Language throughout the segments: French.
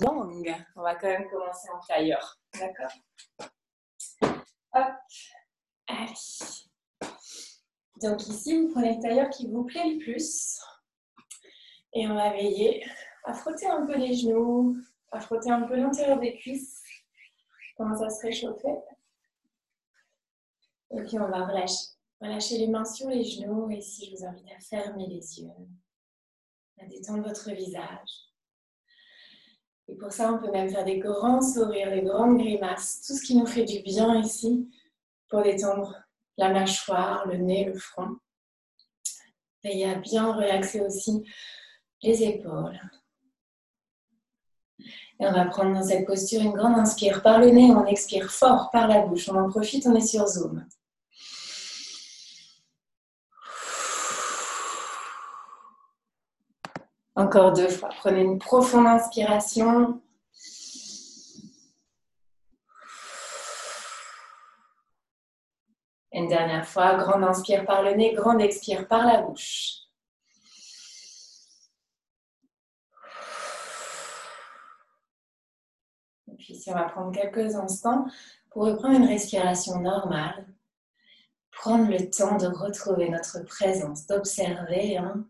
longue. On va quand même commencer en tailleur. D'accord Hop. Allez. Donc ici, vous prenez le tailleur qui vous plaît le plus. Et on va veiller à frotter un peu les genoux, à frotter un peu l'intérieur des cuisses. Commence à se réchauffer. Et puis on va relâcher. Les mains sur les genoux. Et ici, je vous invite à fermer les yeux, à détendre votre visage. Et pour ça, on peut même faire des grands sourires, des grandes grimaces, tout ce qui nous fait du bien ici pour détendre la mâchoire, le nez, le front. Veillez à bien relaxer aussi les épaules. Et on va prendre dans cette posture une grande inspire par le nez, on expire fort par la bouche. On en profite, on est sur Zoom. Encore deux fois. Prenez une profonde inspiration. Une dernière fois, grande inspire par le nez, grande expire par la bouche. Et puis ici, on va prendre quelques instants pour reprendre une respiration normale. Prendre le temps de retrouver notre présence, d'observer hein,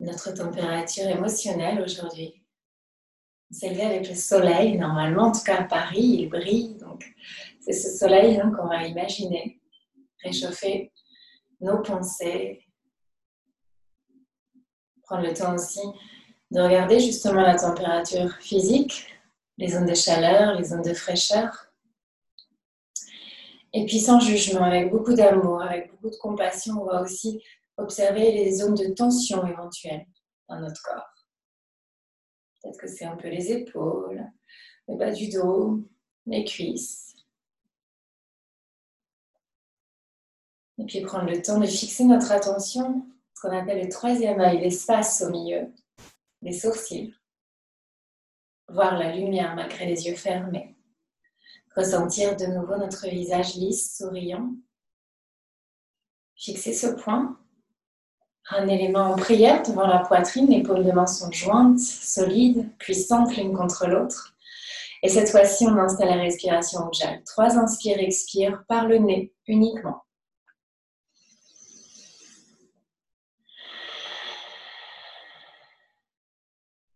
notre température émotionnelle aujourd'hui. On s'est avec le soleil, normalement, en tout cas à Paris, il brille. Donc, c'est ce soleil hein, qu'on va imaginer réchauffer nos pensées. Prendre le temps aussi de regarder justement la température physique, les zones de chaleur, les zones de fraîcheur. Et puis sans jugement, avec beaucoup d'amour, avec beaucoup de compassion, on va aussi Observez les zones de tension éventuelles dans notre corps. Peut-être que c'est un peu les épaules, le bas du dos, les cuisses. Et puis prendre le temps de fixer notre attention, ce qu'on appelle le troisième œil, l'espace au milieu, les sourcils. Voir la lumière malgré les yeux fermés. Ressentir de nouveau notre visage lisse, souriant. Fixer ce point Les mains en prière devant la poitrine, les paumes de main sont jointes, solides, puissantes l'une contre l'autre. Et cette fois-ci, on installe la respiration Ujjayi. Trois inspires, expire par le nez uniquement.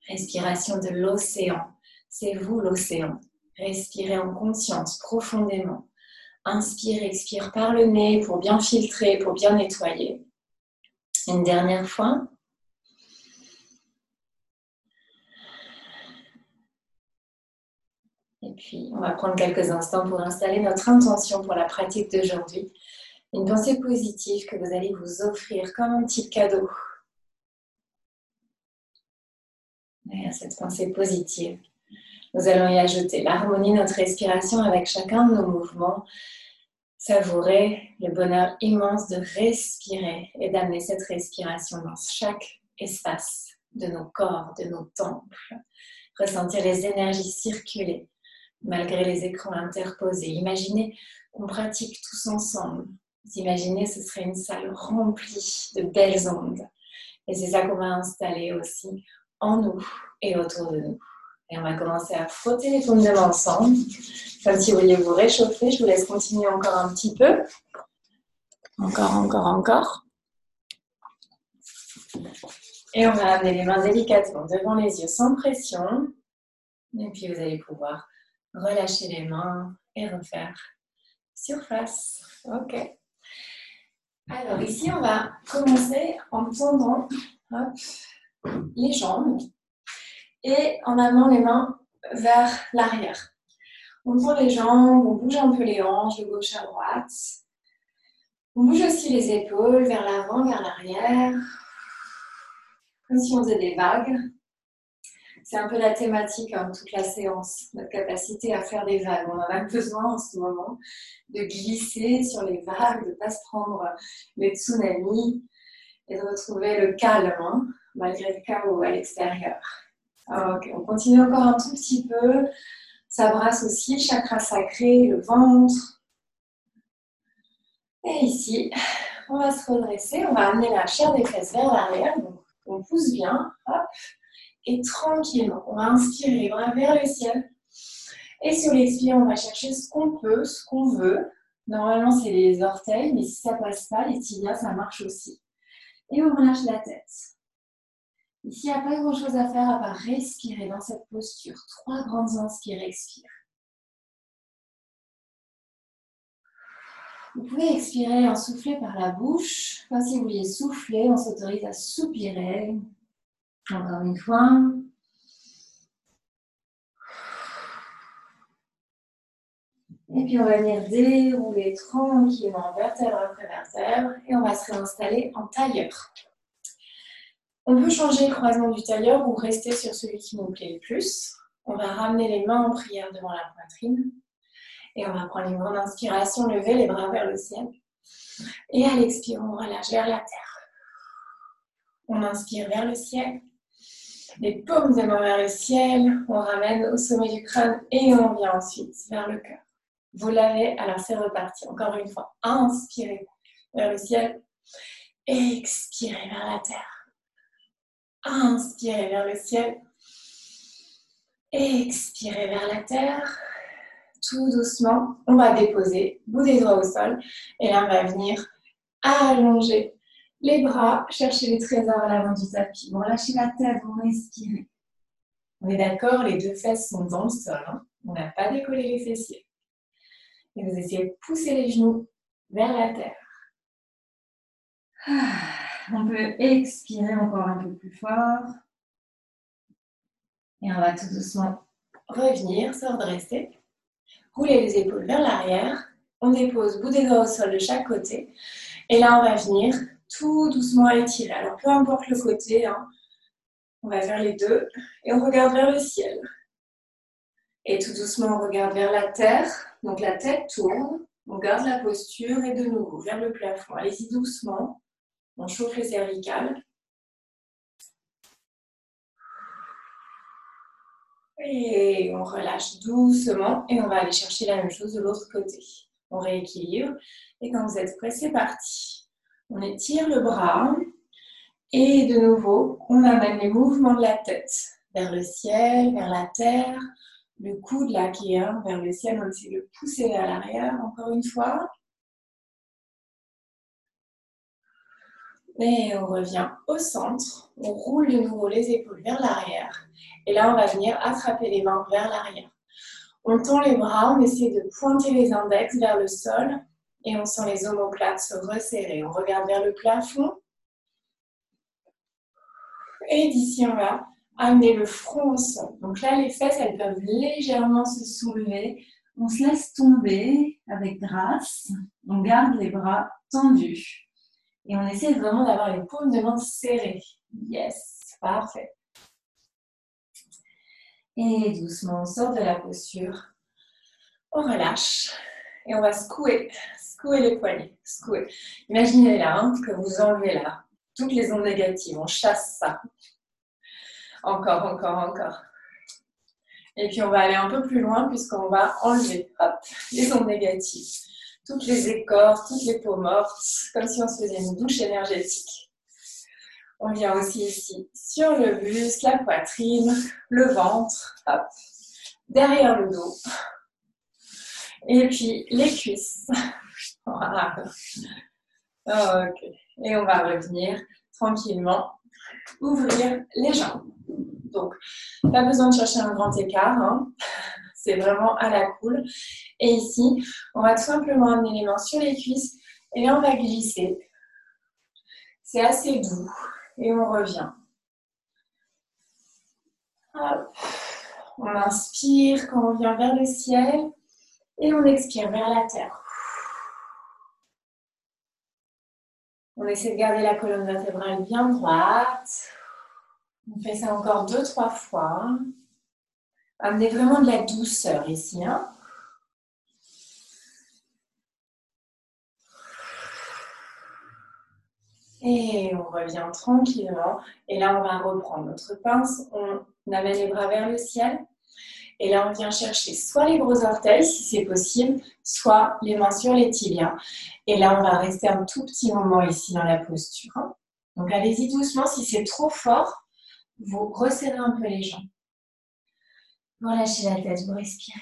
Respiration de l'océan. C'est vous l'océan. Respirez en conscience profondément. Inspire, expire par le nez pour bien filtrer, pour bien nettoyer. Une dernière fois. Et puis, on va prendre quelques instants pour installer notre intention pour la pratique d'aujourd'hui. Une pensée positive que vous allez vous offrir comme un petit cadeau. Cette pensée positive, nous allons y ajouter l'harmonie notre respiration avec chacun de nos mouvements savourer le bonheur immense de respirer et d'amener cette respiration dans chaque espace de nos corps, de nos temples. Ressentir les énergies circuler malgré les écrans interposés. Imaginez qu'on pratique tous ensemble. imaginez ce serait une salle remplie de belles ondes. Et c'est ça qu'on aussi en nous et autour de nous. Et on va commencer à frotter les main ensemble. Comme si vous vouliez vous réchauffer, je vous laisse continuer encore un petit peu. Encore, encore, encore. Et on va amener les mains délicatement devant les yeux sans pression. Et puis vous allez pouvoir relâcher les mains et refaire surface. Ok. Alors ici, on va commencer en tendant les jambes et en amenant les mains vers l'arrière. On prend les jambes, on bouge un peu les hanches de gauche à droite. On bouge aussi les épaules vers l'avant, vers l'arrière, comme si on faisait des vagues. C'est un peu la thématique hein, toute la séance, notre capacité à faire des vagues. On en a besoin en ce moment de glisser sur les vagues, de ne pas se prendre les tsunamis et de retrouver le calme hein, malgré le chaos à l'extérieur. Ok, on continue encore un tout petit peu. Ça brasse aussi le chakra sacré, le ventre. Et ici, on va se redresser. On va amener la chair des fesses vers l'arrière. Donc, on pousse bien. Et tranquillement, on va inspirer les bras vers le ciel. Et sur l'expire, on va chercher ce qu'on peut, ce qu'on veut. Normalement, c'est les orteils, mais si ça passe pas, les tibias, ça marche aussi. Et on relâche la tête. Ici, il n'y a pas grand-chose à faire à part respirer dans cette posture. Trois grandes inspires, expire. Vous pouvez expirer en souffler par la bouche. Comme si vous vouliez souffler, on s'autorise à soupirer. Encore une fois. Et puis on va venir dérouler tranquillement vertèbre après vertèbre et on va se réinstaller en tailleur. On peut changer le croisement du tailleur ou rester sur celui qui nous plaît le plus. On va ramener les mains en prière devant la poitrine. Et on va prendre une grande inspiration, lever les bras vers le ciel. Et à l'expire, on relâche vers la terre. On inspire vers le ciel. Les paumes des mains vers le ciel. On ramène au sommet du crâne et on vient ensuite vers le cœur. Vous l'avez, alors c'est reparti. Encore une fois, inspirez vers le ciel. Expirez vers la terre. Inspirez vers le ciel. Expirez vers la terre tout doucement, on va déposer bout des doigts au sol et là on va venir allonger les bras, chercher les trésors à l'avant du tapis. Bon, lâchez la tête, vous respirez. On est d'accord, les deux fesses sont dans le sol. Hein. on n'a pas décollé les fessiers. Et vous essayez de pousser les genoux vers la terre. Ah, on peut expirer encore un peu plus fort. Et on va tout doucement revenir, se redresser. Roulez les épaules vers l'arrière. On dépose bout des doigts au sol de chaque côté. Et là, on va venir tout doucement étirer. Alors, peu importe le côté, hein, on va faire les deux. Et on regarde vers le ciel. Et tout doucement, on regarde vers la terre. Donc, la tête tourne. On garde la posture et de nouveau vers le plafond. Allez-y doucement. On chauffe les cervicales. Et on relâche doucement et on va aller chercher la même chose de l'autre côté. On rééquilibre et quand vous êtes prêts, c'est parti. On étire le bras et de nouveau, on amène les mouvements de la tête vers le ciel, vers la terre, le coude là qui est vers le ciel, on essaie de le pousser vers l'arrière encore une fois. Et on revient au centre, on roule de nouveau les épaules vers l'arrière. Et là, on va venir attraper les mains vers l'arrière. On tend les bras, on essaie de pointer les index vers le sol et on sent les omoplates se resserrer. On regarde vers le plafond. Et d'ici, on va amener le front au sol. Donc là, les fesses, elles peuvent légèrement se soulever. On se laisse tomber avec grâce. On garde les bras tendus. Et on essaie vraiment d'avoir les paumes de main serrées. Yes, parfait. Et doucement, on sort de la posture. On relâche. Et on va secouer, secouer les poignets, secouer. Imaginez là hein, que vous enlevez là toutes les ondes négatives. On chasse ça. Encore, encore, encore. Et puis on va aller un peu plus loin puisqu'on va enlever les ondes négatives. Toutes les écorces, toutes les peaux mortes, comme si on se faisait une douche énergétique. On vient aussi ici sur le buste, la poitrine, le ventre, derrière le dos. Et puis les cuisses. Voilà. Ok. Et on va revenir tranquillement ouvrir les jambes. Donc, pas besoin de chercher un grand écart. Hein. C'est vraiment à la cool. Et ici, on va tout simplement amener les mains sur les cuisses et on va glisser. C'est assez doux et on revient. On inspire quand on vient vers le ciel et on expire vers la terre. On essaie de garder la colonne vertébrale bien droite. On fait ça encore deux, trois fois. Amenez vraiment de la douceur ici. Hein. Et on revient tranquillement. Et là, on va reprendre notre pince. On amène les bras vers le ciel. Et là, on vient chercher soit les gros orteils, si c'est possible, soit les mains sur les tibias. Et là, on va rester un tout petit moment ici dans la posture. Hein. Donc, allez-y doucement. Si c'est trop fort, vous resserrez un peu les jambes. Vous relâchez la tête, vous respirez.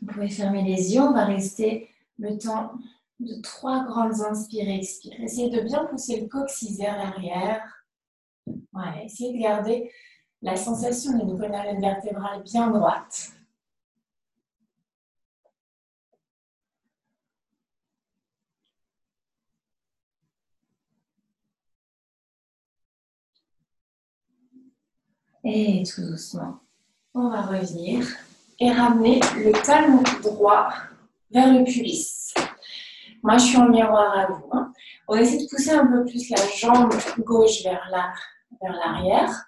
Vous pouvez fermer les yeux, on va rester le temps de trois grandes inspires expires. Essayez de bien pousser le coccyx vers l'arrière. Voilà, essayez de garder la sensation d'une colonne vertébrale bien droite. Et tout doucement, on va revenir et ramener le talon droit vers le pubis. Moi, je suis en miroir à vous. Hein. On essaie de pousser un peu plus la jambe gauche vers l'arrière.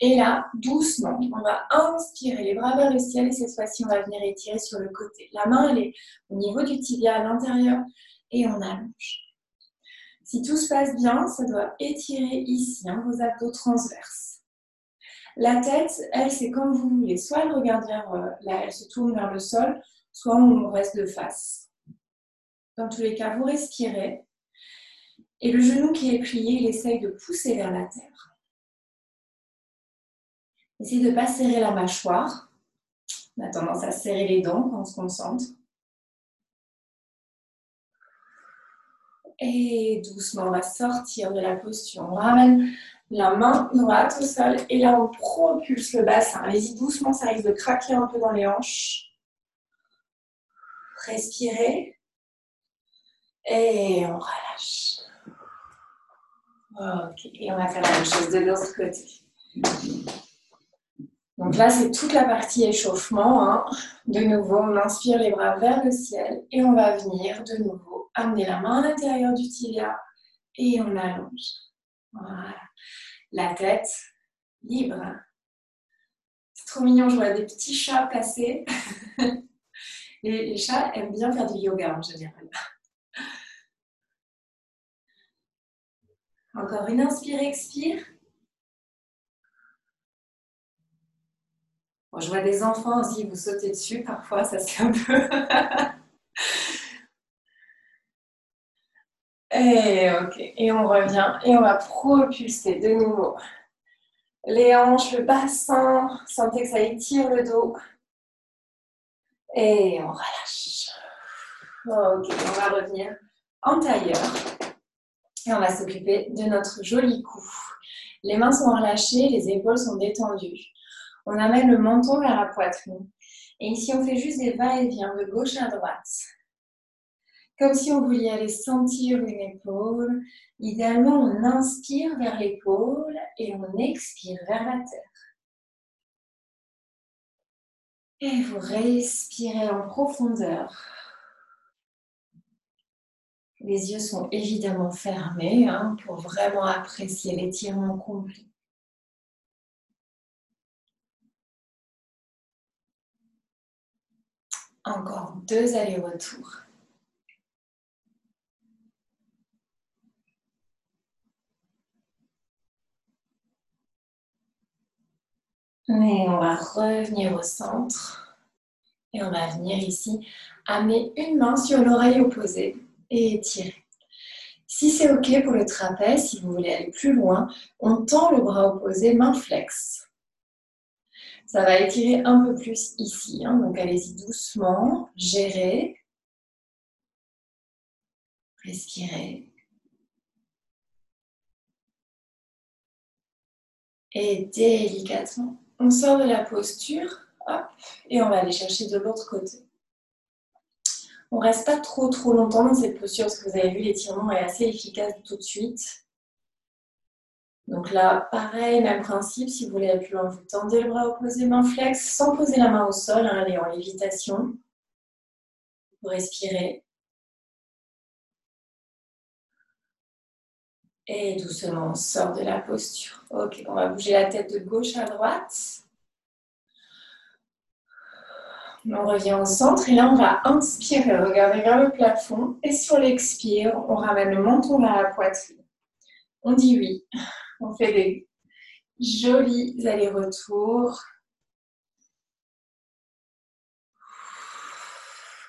et là, doucement, on va inspirer les bras vers le ciel et cette fois-ci, on va venir étirer sur le côté. La main, elle est au niveau du tibia à l'intérieur et on allonge. Si tout se passe bien, ça doit étirer ici, hein, vos abdos transverses. La tête, elle, c'est comme vous voulez. Soit elle regarde vers, euh, là, elle se tourne vers le sol, soit on reste de face. Dans tous les cas, vous respirez. Et le genou qui est plié, il essaye de pousser vers la terre. Essayez de ne pas serrer la mâchoire. On a tendance à serrer les dents quand on se concentre. Et doucement, on va sortir de la posture. On ramène la main droite au sol et là on propulse le bassin. Allez-y doucement, ça risque de craquer un peu dans les hanches. Respirez et on relâche. Et on va faire la même chose de l'autre côté. Donc là, c'est toute la partie échauffement. Hein. De nouveau, on inspire les bras vers le ciel et on va venir de nouveau amener la main à l'intérieur du tibia et on allonge. Voilà la tête libre. C'est trop mignon, je vois des petits chats passer. les, chats aiment bien faire du yoga en général. Encore une inspire, expire. je vois des enfants aussi vous sautez dessus, parfois ça c'est un peu. Et ok, et on revient et on va propulser de nouveau les hanches, le bassin. Sentez que ça étire le dos. Et on relâche. Ok, on va revenir en tailleur. Et on va s'occuper de notre joli cou. Les mains sont relâchées, les épaules sont détendues. On amène le menton vers la poitrine. Et ici, on fait juste des va-et-vient de gauche à droite comme si on voulait aller sentir une épaule. Idéalement, on inspire vers l'épaule et on expire vers la terre. Et vous respirez en profondeur. Les yeux sont évidemment fermés hein, pour vraiment apprécier l'étirement complet. Encore deux allers-retours. Et on va revenir au centre. Et on va venir ici amener une main sur l'oreille opposée et étirer. Si c'est OK pour le trapèze, si vous voulez aller plus loin, on tend le bras opposé, main flex. Ça va étirer un peu plus ici. Hein. donc allez-y doucement, gérez. Respirez. Et délicatement, on sort de la posture et on va aller chercher de l'autre côté. On reste pas trop trop longtemps dans cette posture parce que vous avez vu l'étirement est assez efficace tout de suite. Donc là, pareil, même principe, si vous voulez aller plus loin, vous tendez le bras opposé, main flex, sans poser la main au sol, hein, allez en lévitation. Vous respirez. Et doucement, on sort de la posture. Ok, on va bouger la tête de gauche à droite. On revient au centre et là, on va inspirer, regarder vers le plafond. Et sur l'expire, on ramène le menton vers la poitrine. On dit oui. On fait des jolis allers-retours.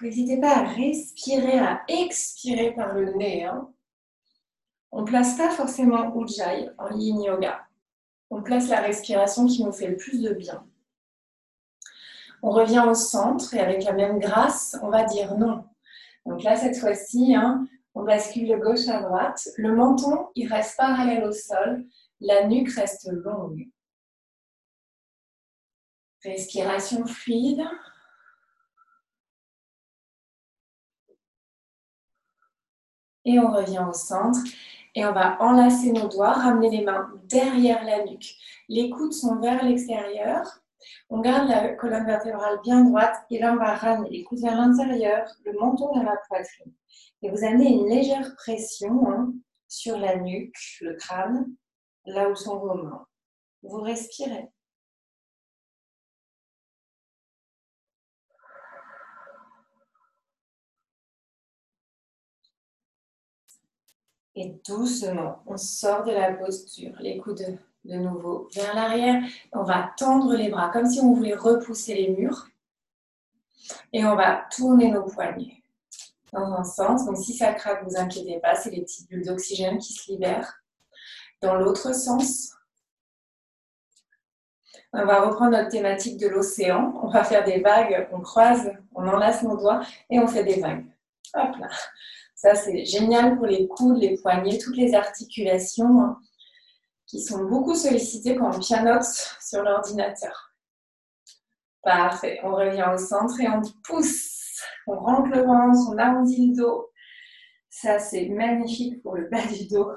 N'hésitez pas à respirer, à expirer par le nez. Hein. On ne place pas forcément Ujjayi en yin yoga. On place la respiration qui nous fait le plus de bien. On revient au centre et avec la même grâce, on va dire non. Donc là, cette fois-ci, hein, on bascule de gauche à droite. Le menton, il reste parallèle au sol. La nuque reste longue. Respiration fluide. Et on revient au centre. Et on va enlacer nos doigts, ramener les mains derrière la nuque. Les coudes sont vers l'extérieur. On garde la colonne vertébrale bien droite. Et là, on va ramener les coudes vers l'intérieur, le menton vers la poitrine. Et vous amenez une légère pression hein, sur la nuque, le crâne, là où sont vos mains. Vous respirez. Et doucement, on sort de la posture, les coudes de nouveau vers l'arrière. On va tendre les bras comme si on voulait repousser les murs. Et on va tourner nos poignets dans un sens. Donc si ça craque, vous inquiétez pas, c'est les petites bulles d'oxygène qui se libèrent. Dans l'autre sens, on va reprendre notre thématique de l'océan. On va faire des vagues, on croise, on enlace nos doigts et on fait des vagues. Hop là. Ça, c'est génial pour les coudes, les poignets, toutes les articulations hein, qui sont beaucoup sollicitées quand on pianote sur l'ordinateur. Parfait. On revient au centre et on pousse. On rentre le ventre, on arrondit le dos. Ça, c'est magnifique pour le bas du dos.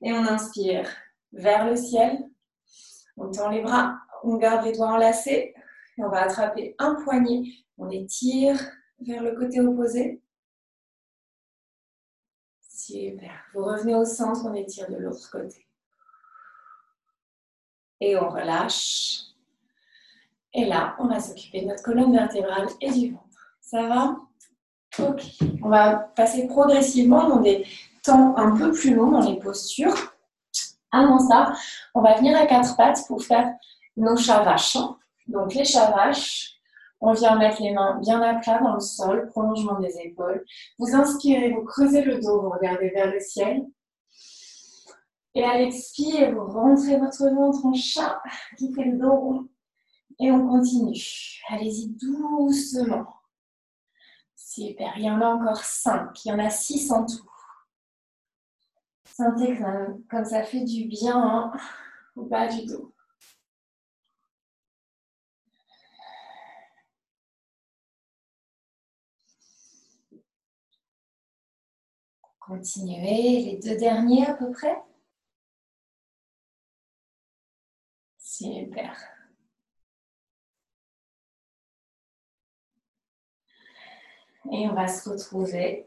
Et on inspire vers le ciel. On tend les bras, on garde les doigts enlacés. Et on va attraper un poignet. On étire vers le côté opposé. Super. Vous revenez au centre, on étire de l'autre côté. Et on relâche. Et là, on va s'occuper de notre colonne vertébrale et du ventre. Ça va? Ok. On va passer progressivement dans des temps un peu plus longs dans les postures. Avant ça, on va venir à quatre pattes pour faire nos chavaches. Donc les chavaches, on vient mettre les mains bien à plat dans le sol, prolongement des épaules. Vous inspirez, vous creusez le dos, vous regardez vers le ciel. Et à l'expire, vous rentrez votre ventre en chat qui le dos. Et on continue. Allez-y doucement. Super. Il y en a encore cinq. Il y en a six en tout. Sentez comme, ça fait du bien hein, au bas du dos. Continuez, les deux derniers à peu près. Super. Et on va se retrouver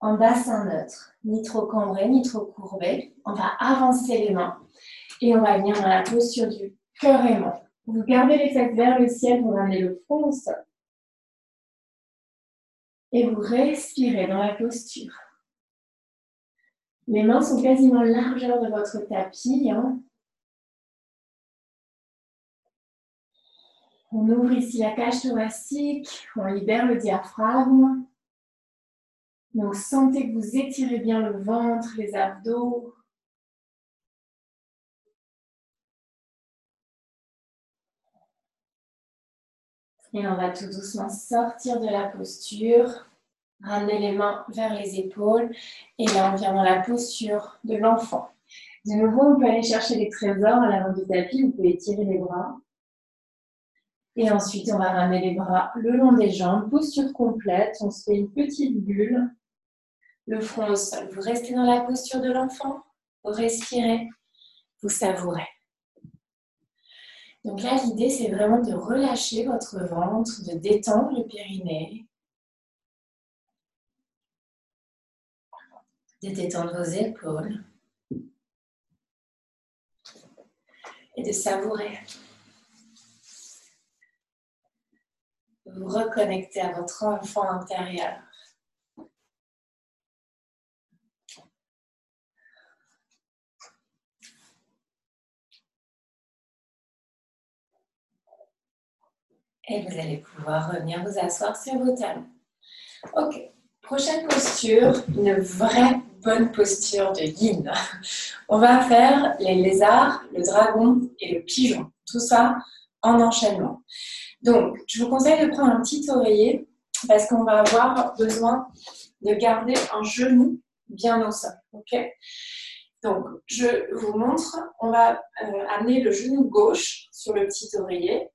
en bassin neutre, ni trop cambré, ni trop courbé. On va avancer les mains et on va venir dans la posture du cœur aimant. Vous gardez les têtes vers le ciel, vous ramenez le front au sol. Et vous respirez dans la posture. Les mains sont quasiment largeur de votre tapis. Hein. On ouvre ici la cage thoracique, on libère le diaphragme. Donc sentez que vous étirez bien le ventre, les abdos. Et on va tout doucement sortir de la posture. Ramenez les mains vers les épaules. Et là, on vient dans la posture de l'enfant. De nouveau, on peut aller chercher les trésors à l'avant du tapis. Vous pouvez tirer les bras. Et ensuite, on va ramener les bras le long des jambes. Posture complète. On se fait une petite bulle. Le front au sol. Vous restez dans la posture de l'enfant. Vous respirez. Vous savourez. Donc là, l'idée, c'est vraiment de relâcher votre ventre, de détendre le périnée, de détendre vos épaules et de savourer. Vous reconnecter à votre enfant intérieur. Et vous allez pouvoir revenir vous asseoir sur vos talons. Ok. Prochaine posture, une vraie bonne posture de yin. On va faire les lézards, le dragon et le pigeon. Tout ça en enchaînement. Donc, je vous conseille de prendre un petit oreiller parce qu'on va avoir besoin de garder un genou bien au sol. Ok? Donc, je vous montre. On va euh, amener le genou gauche sur le petit oreiller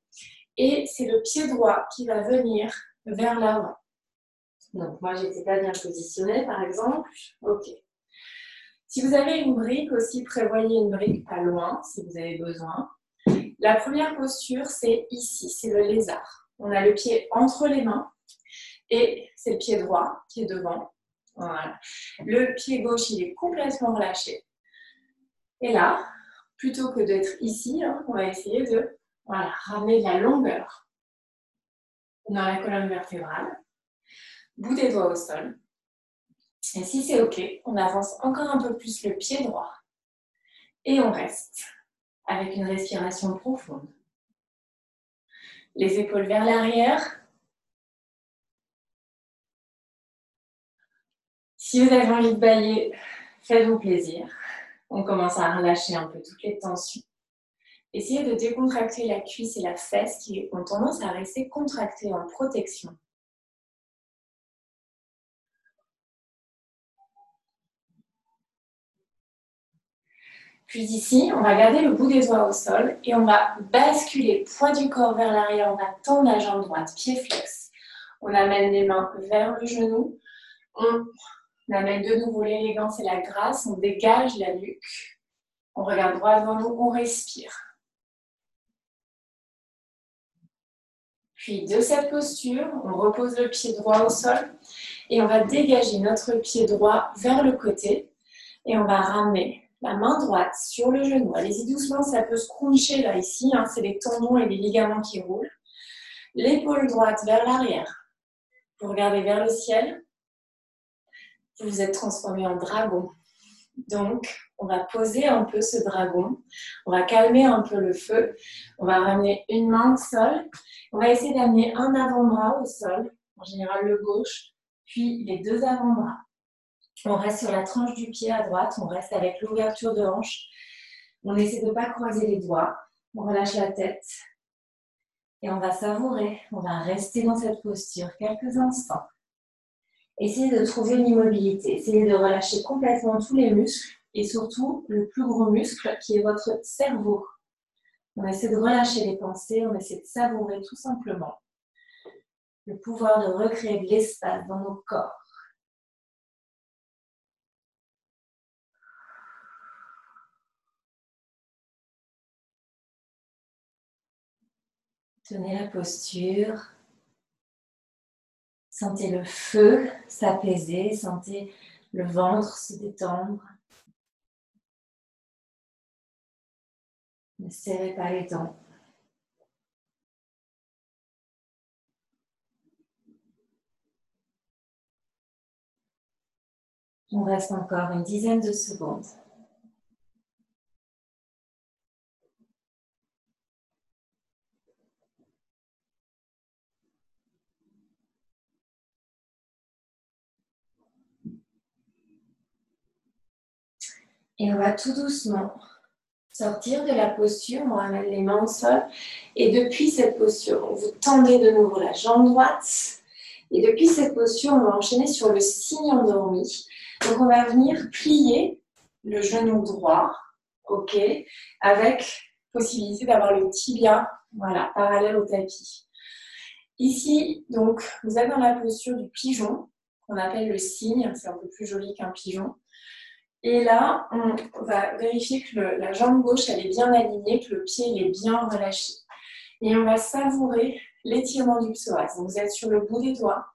et c'est le pied droit qui va venir vers l'avant. Donc, moi, j'étais pas bien positionnée, par exemple. OK. Si vous avez une brique aussi, prévoyez une brique pas loin, si vous avez besoin. La première posture, c'est ici, c'est le lézard. On a le pied entre les mains et c'est le pied droit qui est devant. Voilà. Le pied gauche, il est complètement relâché. Et là, plutôt que d'être ici, hein, on va essayer de voilà, ramener la longueur dans la colonne vertébrale bout des doigts au sol. Et si c'est OK, on avance encore un peu plus le pied droit. Et on reste avec une respiration profonde. Les épaules vers l'arrière. Si vous avez envie de bailler, faites-vous plaisir. On commence à relâcher un peu toutes les tensions. Essayez de décontracter la cuisse et la fesse qui ont tendance à rester contractées en protection. Puis ici, on va garder le bout des doigts au sol et on va basculer poids du corps vers l'arrière. On va tendre la jambe droite, pied flex. On amène les mains vers le genou. On amène de nouveau l'élégance et la grâce. On dégage la nuque. On regarde droit devant nous. On respire. Puis de cette posture, on repose le pied droit au sol et on va dégager notre pied droit vers le côté et on va ramener la main droite sur le genou. Allez-y doucement, ça peut se cruncher là, ici. Hein, c'est les tendons et les ligaments qui roulent. L'épaule droite vers l'arrière. Vous regardez vers le ciel. Vous vous êtes transformé en dragon. Donc, on va poser un peu ce dragon. On va calmer un peu le feu. On va ramener une main au sol. On va essayer d'amener un avant-bras au sol, en général le gauche, puis les deux avant-bras. On reste sur la tranche du pied à droite, on reste avec l'ouverture de hanche. On essaie de ne pas croiser les doigts. On relâche la tête. Et on va savourer. On va rester dans cette posture quelques instants. Essayez de trouver une immobilité. Essayez de relâcher complètement tous les muscles et surtout le plus gros muscle qui est votre cerveau. On essaie de relâcher les pensées, on essaie de savourer tout simplement le pouvoir de recréer de l'espace dans nos corps. Tenez la posture. Sentez le feu s'apaiser, sentez le ventre se détendre. Ne serrez pas les dents. On reste encore une dizaine de secondes. Et on va tout doucement sortir de la posture, on ramène les mains au sol. Et depuis cette posture, vous tendez de nouveau la jambe droite. Et depuis cette posture, on va enchaîner sur le signe endormi. Donc on va venir plier le genou droit, ok, avec possibilité d'avoir le tibia, voilà, parallèle au tapis. Ici, donc, vous êtes dans la posture du pigeon, qu'on appelle le signe, c'est un peu plus joli qu'un pigeon. Et là, on va vérifier que la jambe gauche, elle est bien alignée, que le pied est bien relâché. Et on va savourer l'étirement du psoas. Vous êtes sur le bout des doigts.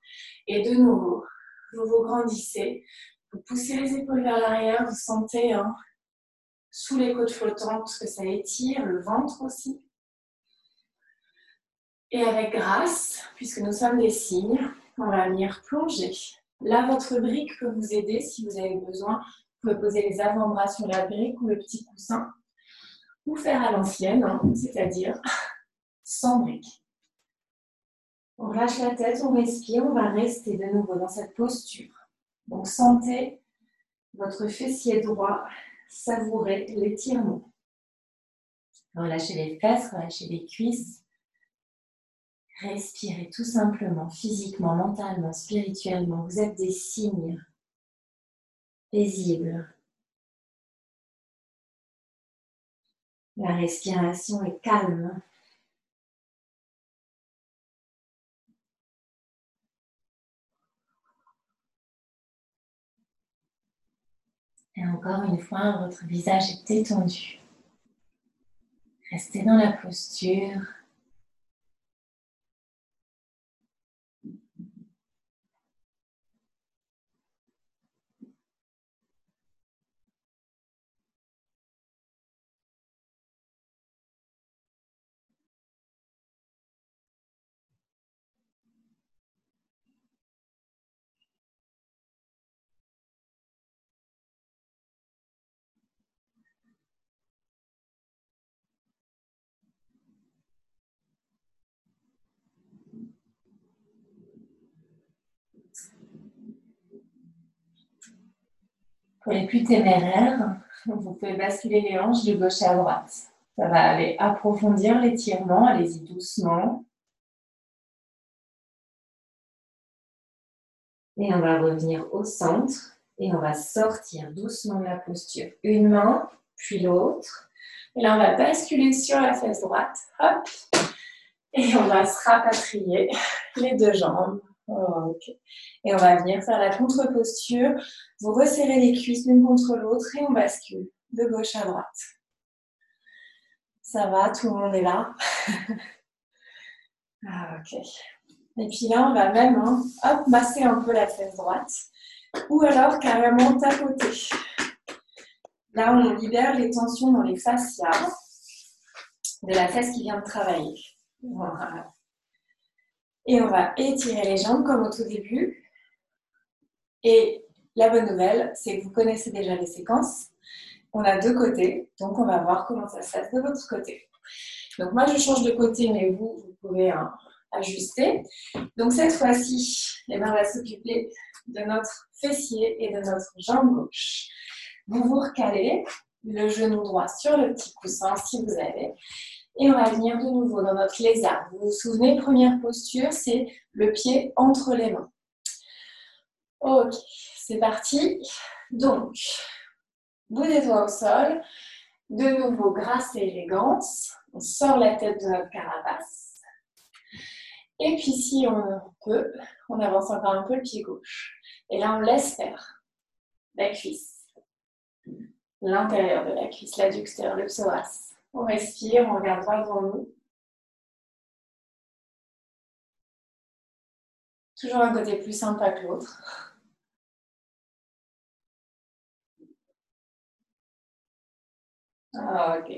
Et de nouveau, vous vous grandissez. Vous poussez les épaules vers l'arrière. Vous sentez hein, sous les côtes flottantes que ça étire, le ventre aussi. Et avec grâce, puisque nous sommes des signes, on va venir plonger. Là, votre brique peut vous aider si vous avez besoin vous pouvez poser les avant-bras sur la brique ou le petit coussin, ou faire à l'ancienne, hein, c'est-à-dire sans brique. On relâche la tête, on respire, on va rester de nouveau dans cette posture. Donc sentez votre fessier droit, savourez l'étirement. Relâchez les fesses, relâchez les cuisses. Respirez tout simplement, physiquement, mentalement, spirituellement. Vous êtes des signes paisibles. La respiration est calme. Et encore une fois, votre visage est détendu. Restez dans la posture. Les plus téméraires, vous pouvez basculer les hanches de gauche à droite. Ça va aller approfondir l'étirement, allez-y doucement. Et on va revenir au centre et on va sortir doucement de la posture. Une main, puis l'autre. Et là, on va basculer sur la fesse droite. Hop. Et on va se rapatrier les deux jambes. Et on va venir faire la contre-posture. Vous resserrez les cuisses l'une contre l'autre et on bascule de gauche à droite. Ça va, tout le monde est là? ah, ok. Et puis là, on va même hein, hop, masser un peu la fesse droite ou alors carrément tapoter. Là, on libère les tensions dans les fascias de la fesse qui vient de travailler. Voilà. Et on va étirer les jambes comme au tout début. Et la bonne nouvelle, c'est que vous connaissez déjà les séquences. On a deux côtés, donc on va voir comment ça se passe de votre côté. Donc moi, je change de côté, mais vous, vous pouvez hein, ajuster. Donc cette fois-ci, les mains vont s'occuper de notre fessier et de notre jambe gauche. Vous vous recalez le genou droit sur le petit coussin si vous avez. Et on va venir de nouveau dans notre lézard. Vous vous souvenez, première posture, c'est le pied entre les mains. Ok, c'est parti. Donc, bout des doigts au sol. De nouveau, grâce et élégance. On sort la tête de notre carapace. Et puis, si on peut, on avance encore un peu le pied gauche. Et là, on laisse faire la cuisse, l'intérieur de la cuisse, l'adducteur, le psoas. On respire, on regarde droit devant nous. Toujours un côté plus sympa que l'autre. Ah, ok.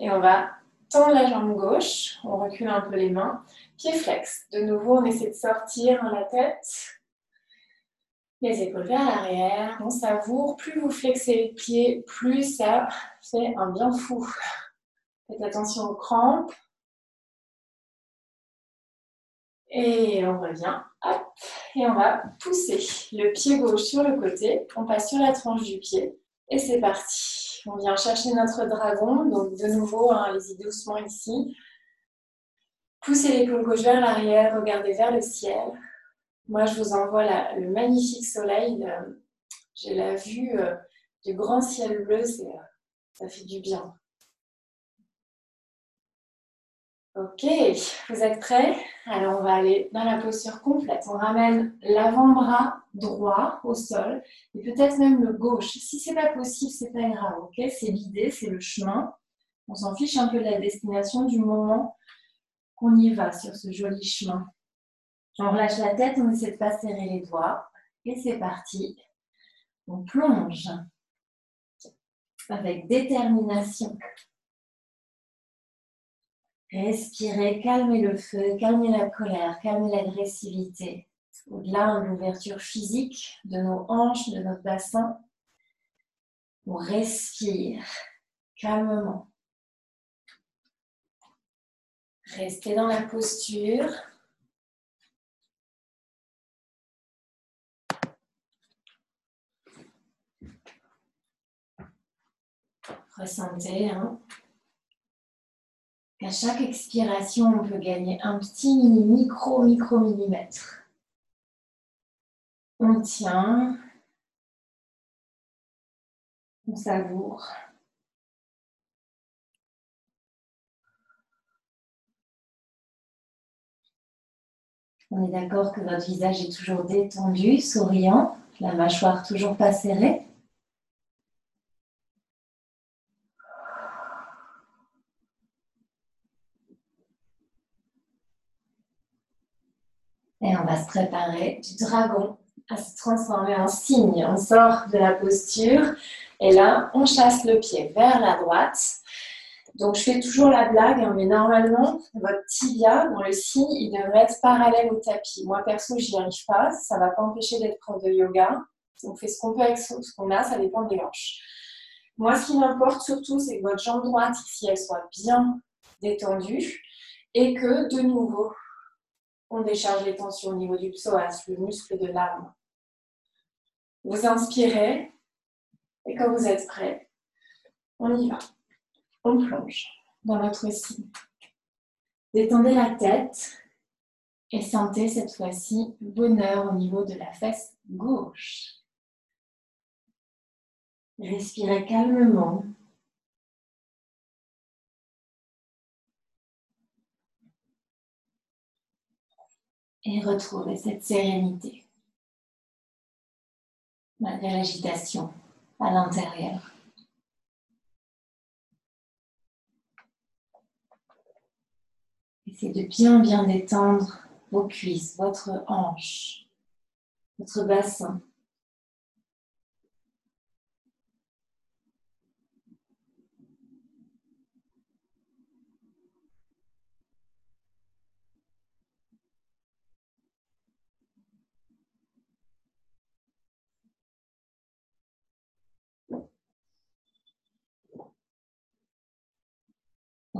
Et on va tendre la jambe gauche, on recule un peu les mains, pied flex. De nouveau, on essaie de sortir la tête, les épaules vers l'arrière, on savoure. Plus vous flexez les pieds, plus ça fait un bien fou. Faites attention aux crampes. Et on revient. Hop. Et on va pousser le pied gauche sur le côté. On passe sur la tranche du pied. Et c'est parti. On vient chercher notre dragon. Donc de nouveau, hein, allez-y doucement ici. Poussez l'épaule gauche vers l'arrière. Regardez vers le ciel. Moi, je vous envoie le magnifique soleil. J'ai la vue euh, du grand ciel bleu. Euh, ça fait du bien. Ok, vous êtes prêts? Alors on va aller dans la posture complète. On ramène l'avant-bras droit au sol et peut-être même le gauche. Si c'est pas possible, c'est pas grave. Ok, c'est l'idée, c'est le chemin. On s'en fiche un peu de la destination du moment qu'on y va sur ce joli chemin. On relâche la tête, on essaie de pas serrer les doigts et c'est parti. On plonge avec détermination Respirez, calmez le feu, calmez la colère, calmez l'agressivité. Au-delà de l'ouverture physique de nos hanches, de notre bassin, on respire calmement. Restez dans la posture. Ressentez hein, qu'à chaque expiration, on peut gagner un petit micro, micro millimètre. On tient, on savoure. On est d'accord que votre visage est toujours détendu, souriant, la mâchoire toujours pas serrée. Se préparer du dragon à se transformer en cygne. On sort de la posture et là, on chasse le pied vers la droite. Donc, je fais toujours la blague, hein, mais normalement, votre tibia, dans le signe, il devrait être parallèle au tapis. Moi, perso, j'y arrive pas. Ça ne va pas empêcher d'être prof de yoga. On fait ce qu'on peut avec ce qu'on a, ça dépend des hanches. Moi, ce qui m'importe surtout, c'est que votre jambe droite, ici, elle soit bien détendue et que, de nouveau, on décharge les tensions au niveau du psoas, le muscle de l'âme. Vous inspirez et quand vous êtes prêt, on y va on plonge dans votre signe. Détendez la tête et sentez cette fois-ci bonheur au niveau de la fesse gauche. Respirez calmement. Et retrouvez cette sérénité malgré l'agitation à l'intérieur. c'est de bien bien détendre vos cuisses, votre hanche, votre bassin.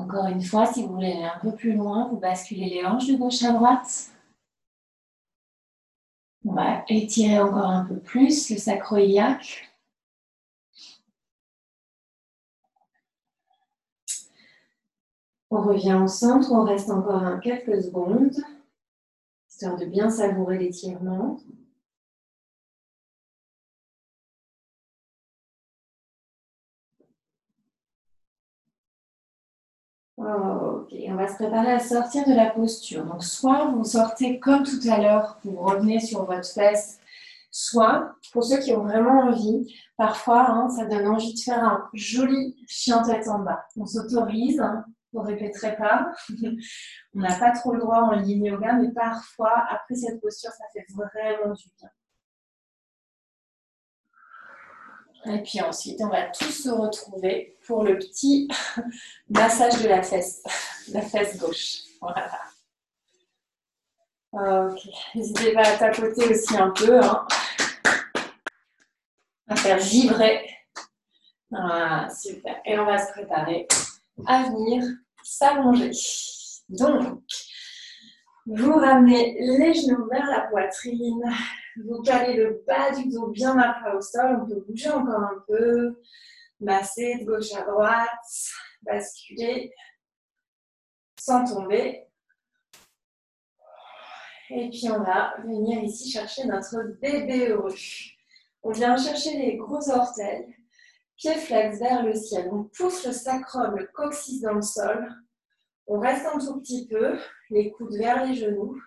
Encore une fois, si vous voulez aller un peu plus loin, vous basculez les hanches de gauche à droite. On va étirer encore un peu plus le sacro-iliaque. On revient au centre, on reste encore quelques secondes, histoire de bien savourer l'étirement. Ok, on va se préparer à sortir de la posture. Donc, soit vous sortez comme tout à l'heure, vous revenez sur votre fesse, soit, pour ceux qui ont vraiment envie, parfois, hein, ça donne envie de faire un joli chien tête en bas. On s'autorise, hein, vous ne répéterez pas. on n'a pas trop le droit en ligne yoga, mais parfois, après cette posture, ça fait vraiment du bien. Et puis ensuite, on va tous se retrouver pour le petit massage de la fesse, la fesse gauche. Voilà. Ok, n'hésitez pas à tapoter aussi un peu, hein. à faire vibrer. Voilà, super. Et on va se préparer à venir s'allonger. Donc, vous ramenez les genoux vers la poitrine, vous calez le bas du dos bien plat au sol. On peut bouger encore un peu, masser de gauche à droite, basculer sans tomber. Et puis on va venir ici chercher notre bébé heureux. On vient chercher les gros orteils, pieds flex vers le ciel. On pousse le sacrum, le coccyx dans le sol. On reste un tout petit peu, les coudes vers les genoux.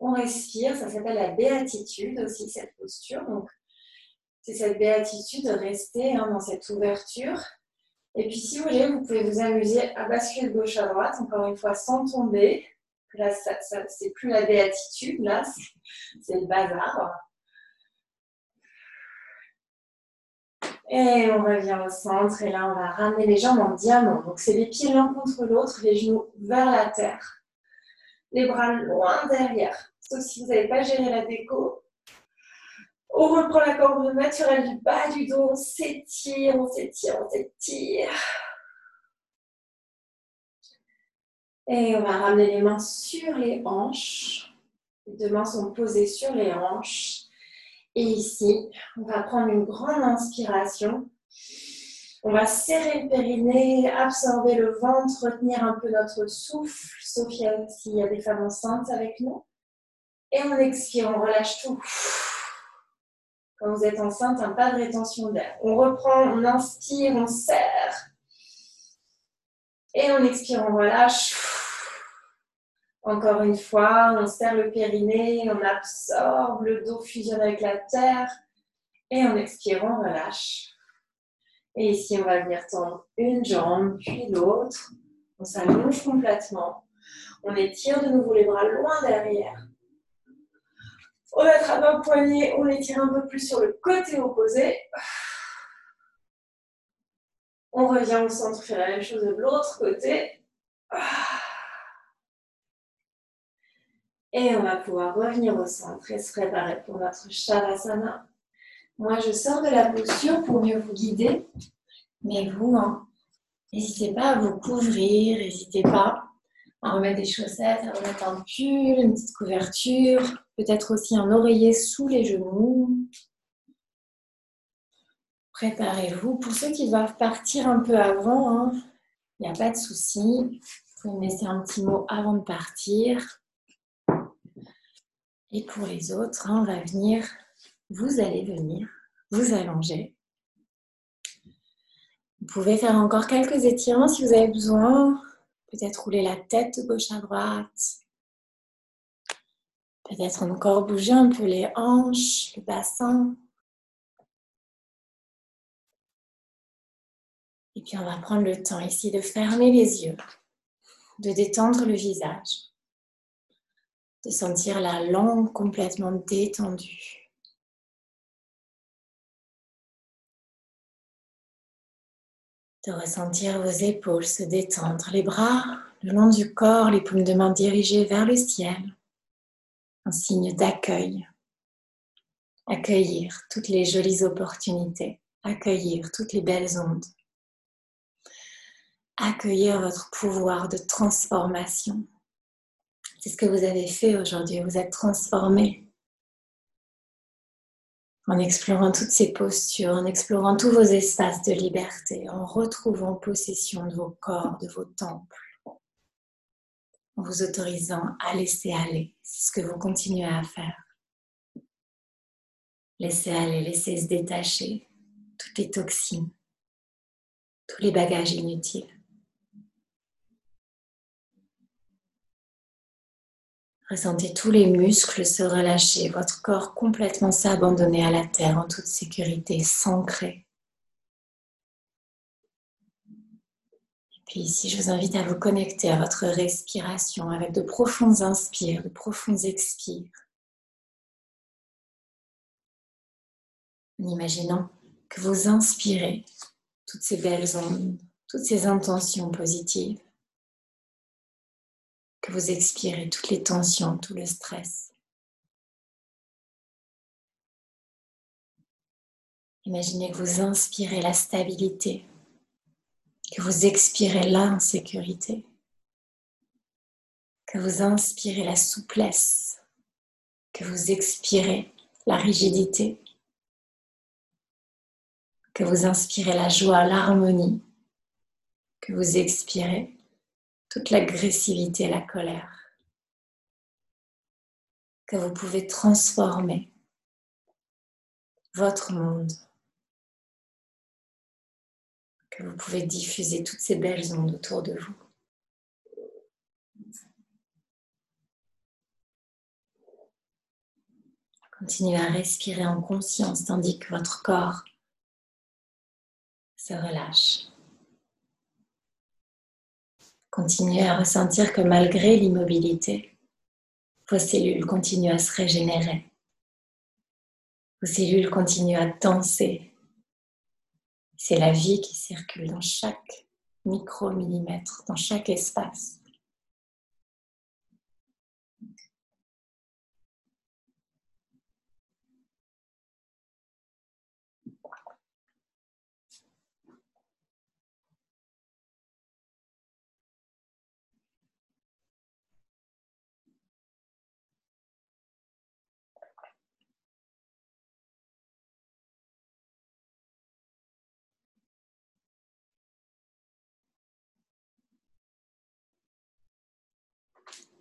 On respire, ça s'appelle la béatitude aussi, cette posture. C'est cette béatitude de rester hein, dans cette ouverture. Et puis, si vous voulez, vous pouvez vous amuser à basculer de gauche à droite, encore une fois, sans tomber. Là, ça, c'est plus la béatitude, là, c'est le bazar. Et on revient au centre et là on va ramener les jambes en diamant. Donc c'est les pieds l'un contre l'autre, les genoux vers la terre, les bras loin derrière. Sauf si vous n'avez pas géré la déco. On reprend la corde naturelle du bas du dos, on s'étire, on s'étire, on s'étire. Et on va ramener les mains sur les hanches. Les deux mains sont posées sur les hanches. Et ici, on va prendre une grande inspiration. On va serrer le périnée, absorber le ventre, retenir un peu notre souffle, sauf s'il y a des femmes enceintes avec nous. Et on expire, on relâche tout. Quand vous êtes enceinte, un pas de rétention d'air. On reprend, on inspire, on serre. Et on expire, on relâche. Encore une fois, on serre le périnée, on absorbe, le dos fusionne avec la terre. Et en expirant, on relâche. Et ici, on va venir tendre une jambe, puis l'autre. On s'allonge complètement. On étire de nouveau les bras loin derrière. On attrape un poignet, on étire un peu plus sur le côté opposé. On revient au centre, fait la même chose de l'autre côté. Et on va pouvoir revenir au centre et se préparer pour notre Shavasana. Moi, je sors de la posture pour mieux vous guider. Mais vous, hein, n'hésitez pas à vous couvrir, n'hésitez pas à remettre des chaussettes, à remettre un pull, une petite couverture, peut-être aussi un oreiller sous les genoux. Préparez-vous. Pour ceux qui doivent partir un peu avant, hein, il n'y a pas de souci. Vous pouvez me laisser un petit mot avant de partir. Et pour les autres, hein, on va venir vous allez venir vous allonger. Vous pouvez faire encore quelques étirements si vous avez besoin. Peut-être rouler la tête de gauche à droite. Peut-être encore bouger un peu les hanches, le bassin. Et puis on va prendre le temps ici de fermer les yeux, de détendre le visage, de sentir la langue complètement détendue. de ressentir vos épaules se détendre, les bras le long du corps, les paumes de main dirigées vers le ciel, signe d'accueil. Accueillir toutes les jolies opportunités, accueillir toutes les belles ondes, accueillir votre pouvoir de transformation. C'est ce que vous avez fait aujourd'hui, vous êtes transformé. En explorant toutes ces postures, en explorant tous vos espaces de liberté, en retrouvant possession de vos corps, de vos temples, vous autorisant à laisser aller. C'est ce que vous continuez à faire. Laissez aller, laissez se détacher toutes les toxines, tous les bagages inutiles. Ressentez tous les muscles se relâcher, votre corps complètement s'abandonner à la terre en toute sécurité, s'ancrer. Puis ici, je vous invite à vous connecter à votre respiration avec de profondes inspires, de profondes expires. En imaginant que vous inspirez toutes ces belles ondes, toutes ces intentions positives que vous expirez toutes les tensions, tout le stress. Imaginez que vous inspirez la stabilité, que vous expirez l'insécurité, que vous inspirez la souplesse, que vous expirez la rigidité, que vous inspirez la joie, l'harmonie, que vous expirez toute l'agressivité la colère. Que vous pouvez transformer votre monde, vous pouvez diffuser toutes ces belles ondes autour de vous. Continuez à respirer en conscience tandis que votre corps se relâche. Continuez à ressentir que malgré l'immobilité, vos cellules continuent à se régénérer. Vos cellules continuent à danser. C'est la vie qui circule dans chaque micro-millimètre, dans chaque espace.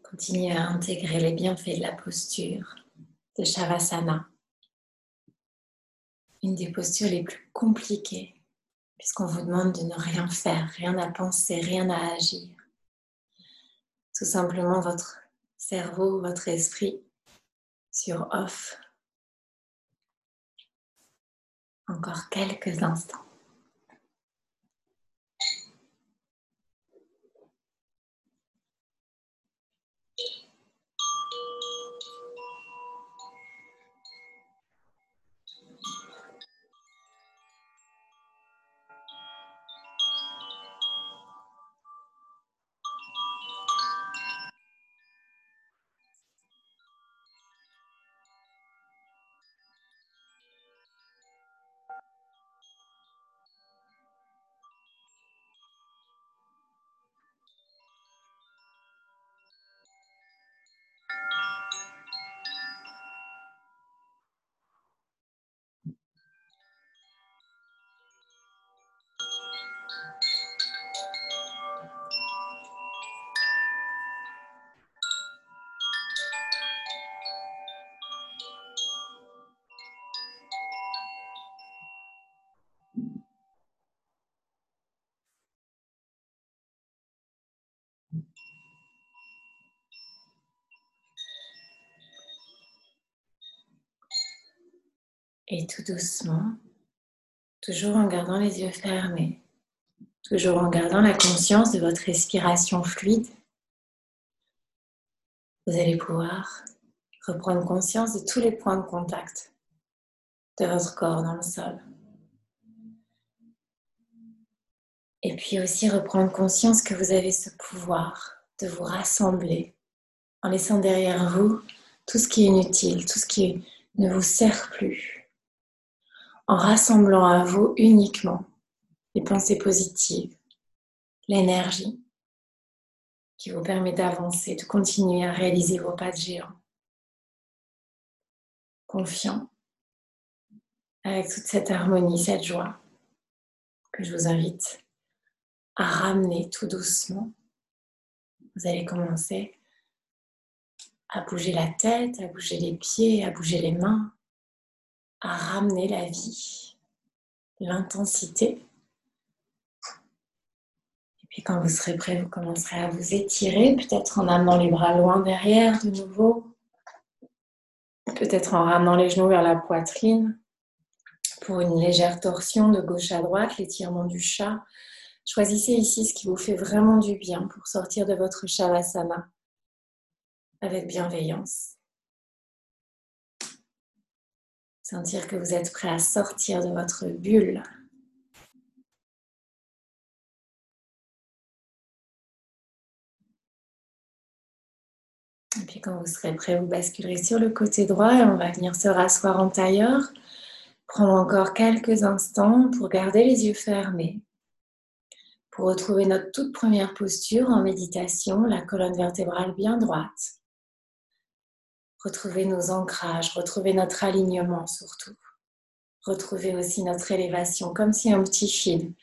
Continuez à intégrer les bienfaits de la posture de Shavasana. Une des postures les plus compliquées, puisqu'on vous demande de ne rien faire, rien à penser, rien à agir. Tout simplement votre cerveau, votre esprit sur off. Encore quelques instants. Et tout doucement, toujours en gardant les yeux fermés, toujours en gardant la conscience de votre respiration fluide, vous allez pouvoir reprendre conscience de tous les points de contact de votre corps dans le sol. Et puis aussi reprendre conscience que vous avez ce pouvoir de vous rassembler en laissant derrière vous tout ce qui est inutile, tout ce qui ne vous sert plus en rassemblant à vous uniquement les pensées positives, l'énergie qui vous permet d'avancer, de continuer à réaliser vos pas de géant. Confiant avec toute cette harmonie, cette joie que je vous invite à ramener tout doucement. Vous allez commencer à bouger la tête, à bouger les pieds, à bouger les mains, à ramener la vie, l'intensité. Et puis quand vous serez prêt, vous commencerez à vous étirer, peut-être en amenant les bras loin derrière de nouveau, peut-être en ramenant les genoux vers la poitrine pour une légère torsion de gauche à droite, l'étirement du chat. Choisissez ici ce qui vous fait vraiment du bien pour sortir de votre shavasana avec bienveillance. Sentir que vous êtes prêt à sortir de votre bulle. Et puis quand vous serez prêt, vous basculerez sur le côté droit et on va venir se rasseoir en tailleur. Prendre encore quelques instants pour garder les yeux fermés. Retrouver notre toute première posture en méditation, la colonne vertébrale bien droite retrouver nos ancrages, retrouver notre alignement surtout. Retrouver aussi notre élévation, comme si un petit fil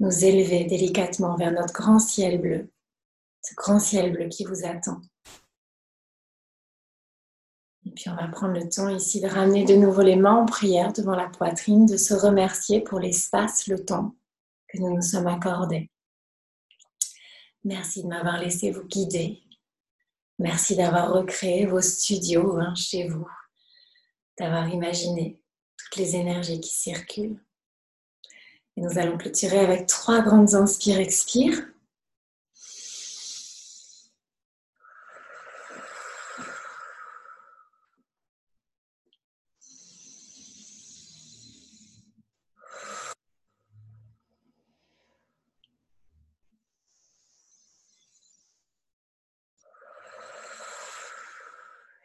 nous élevait délicatement vers notre grand ciel bleu, ce grand ciel bleu qui vous attend. Et puis on va prendre le temps ici de ramener de nouveau les mains en prière devant la poitrine, de se remercier pour l'espace, le temps nous nous sommes accordés. Merci de m'avoir laissé vous guider Merci d'avoir recréé vos studios hein, chez vous, d'avoir imaginé toutes les énergies qui circulent. Et nous allons clôturer avec trois grandes inspires-expires.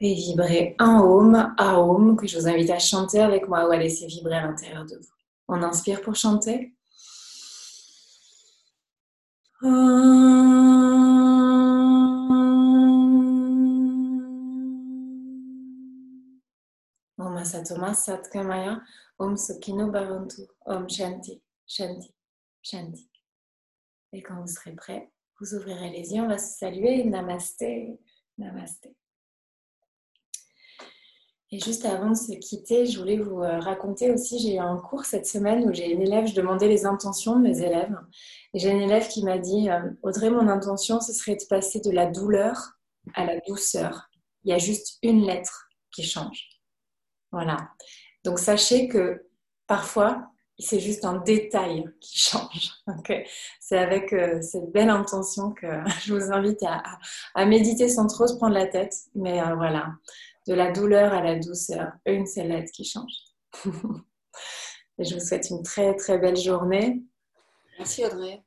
Et vibrer un home, un home que je vous invite à chanter avec moi ou à laisser vibrer à l'intérieur de vous. On inspire pour chanter. Om Satkamaya, Om Sukino Bhavantu, Om Shanti, Shanti, Shanti. Et quand vous serez prêt, Vous ouvrirez les yeux, on va se saluer. Namasté, namasté. Et juste avant de se quitter, je voulais vous euh, raconter aussi, j'ai eu un cours cette semaine où j'ai une élève, je demandais les intentions de mes élèves. Et j'ai une élève qui m'a dit, euh, Audrey, mon intention, ce serait de passer de la douleur à la douceur. Il y a juste une lettre qui change. Voilà. Donc sachez que parfois, c'est juste un détail qui change. c'est avec euh, cette belle intention que je vous invite à, méditer sans trop se prendre la tête. Mais voilà, de la douleur à la douceur, une seule lettre qui change. Et je vous souhaite une très très belle journée. Merci Audrey.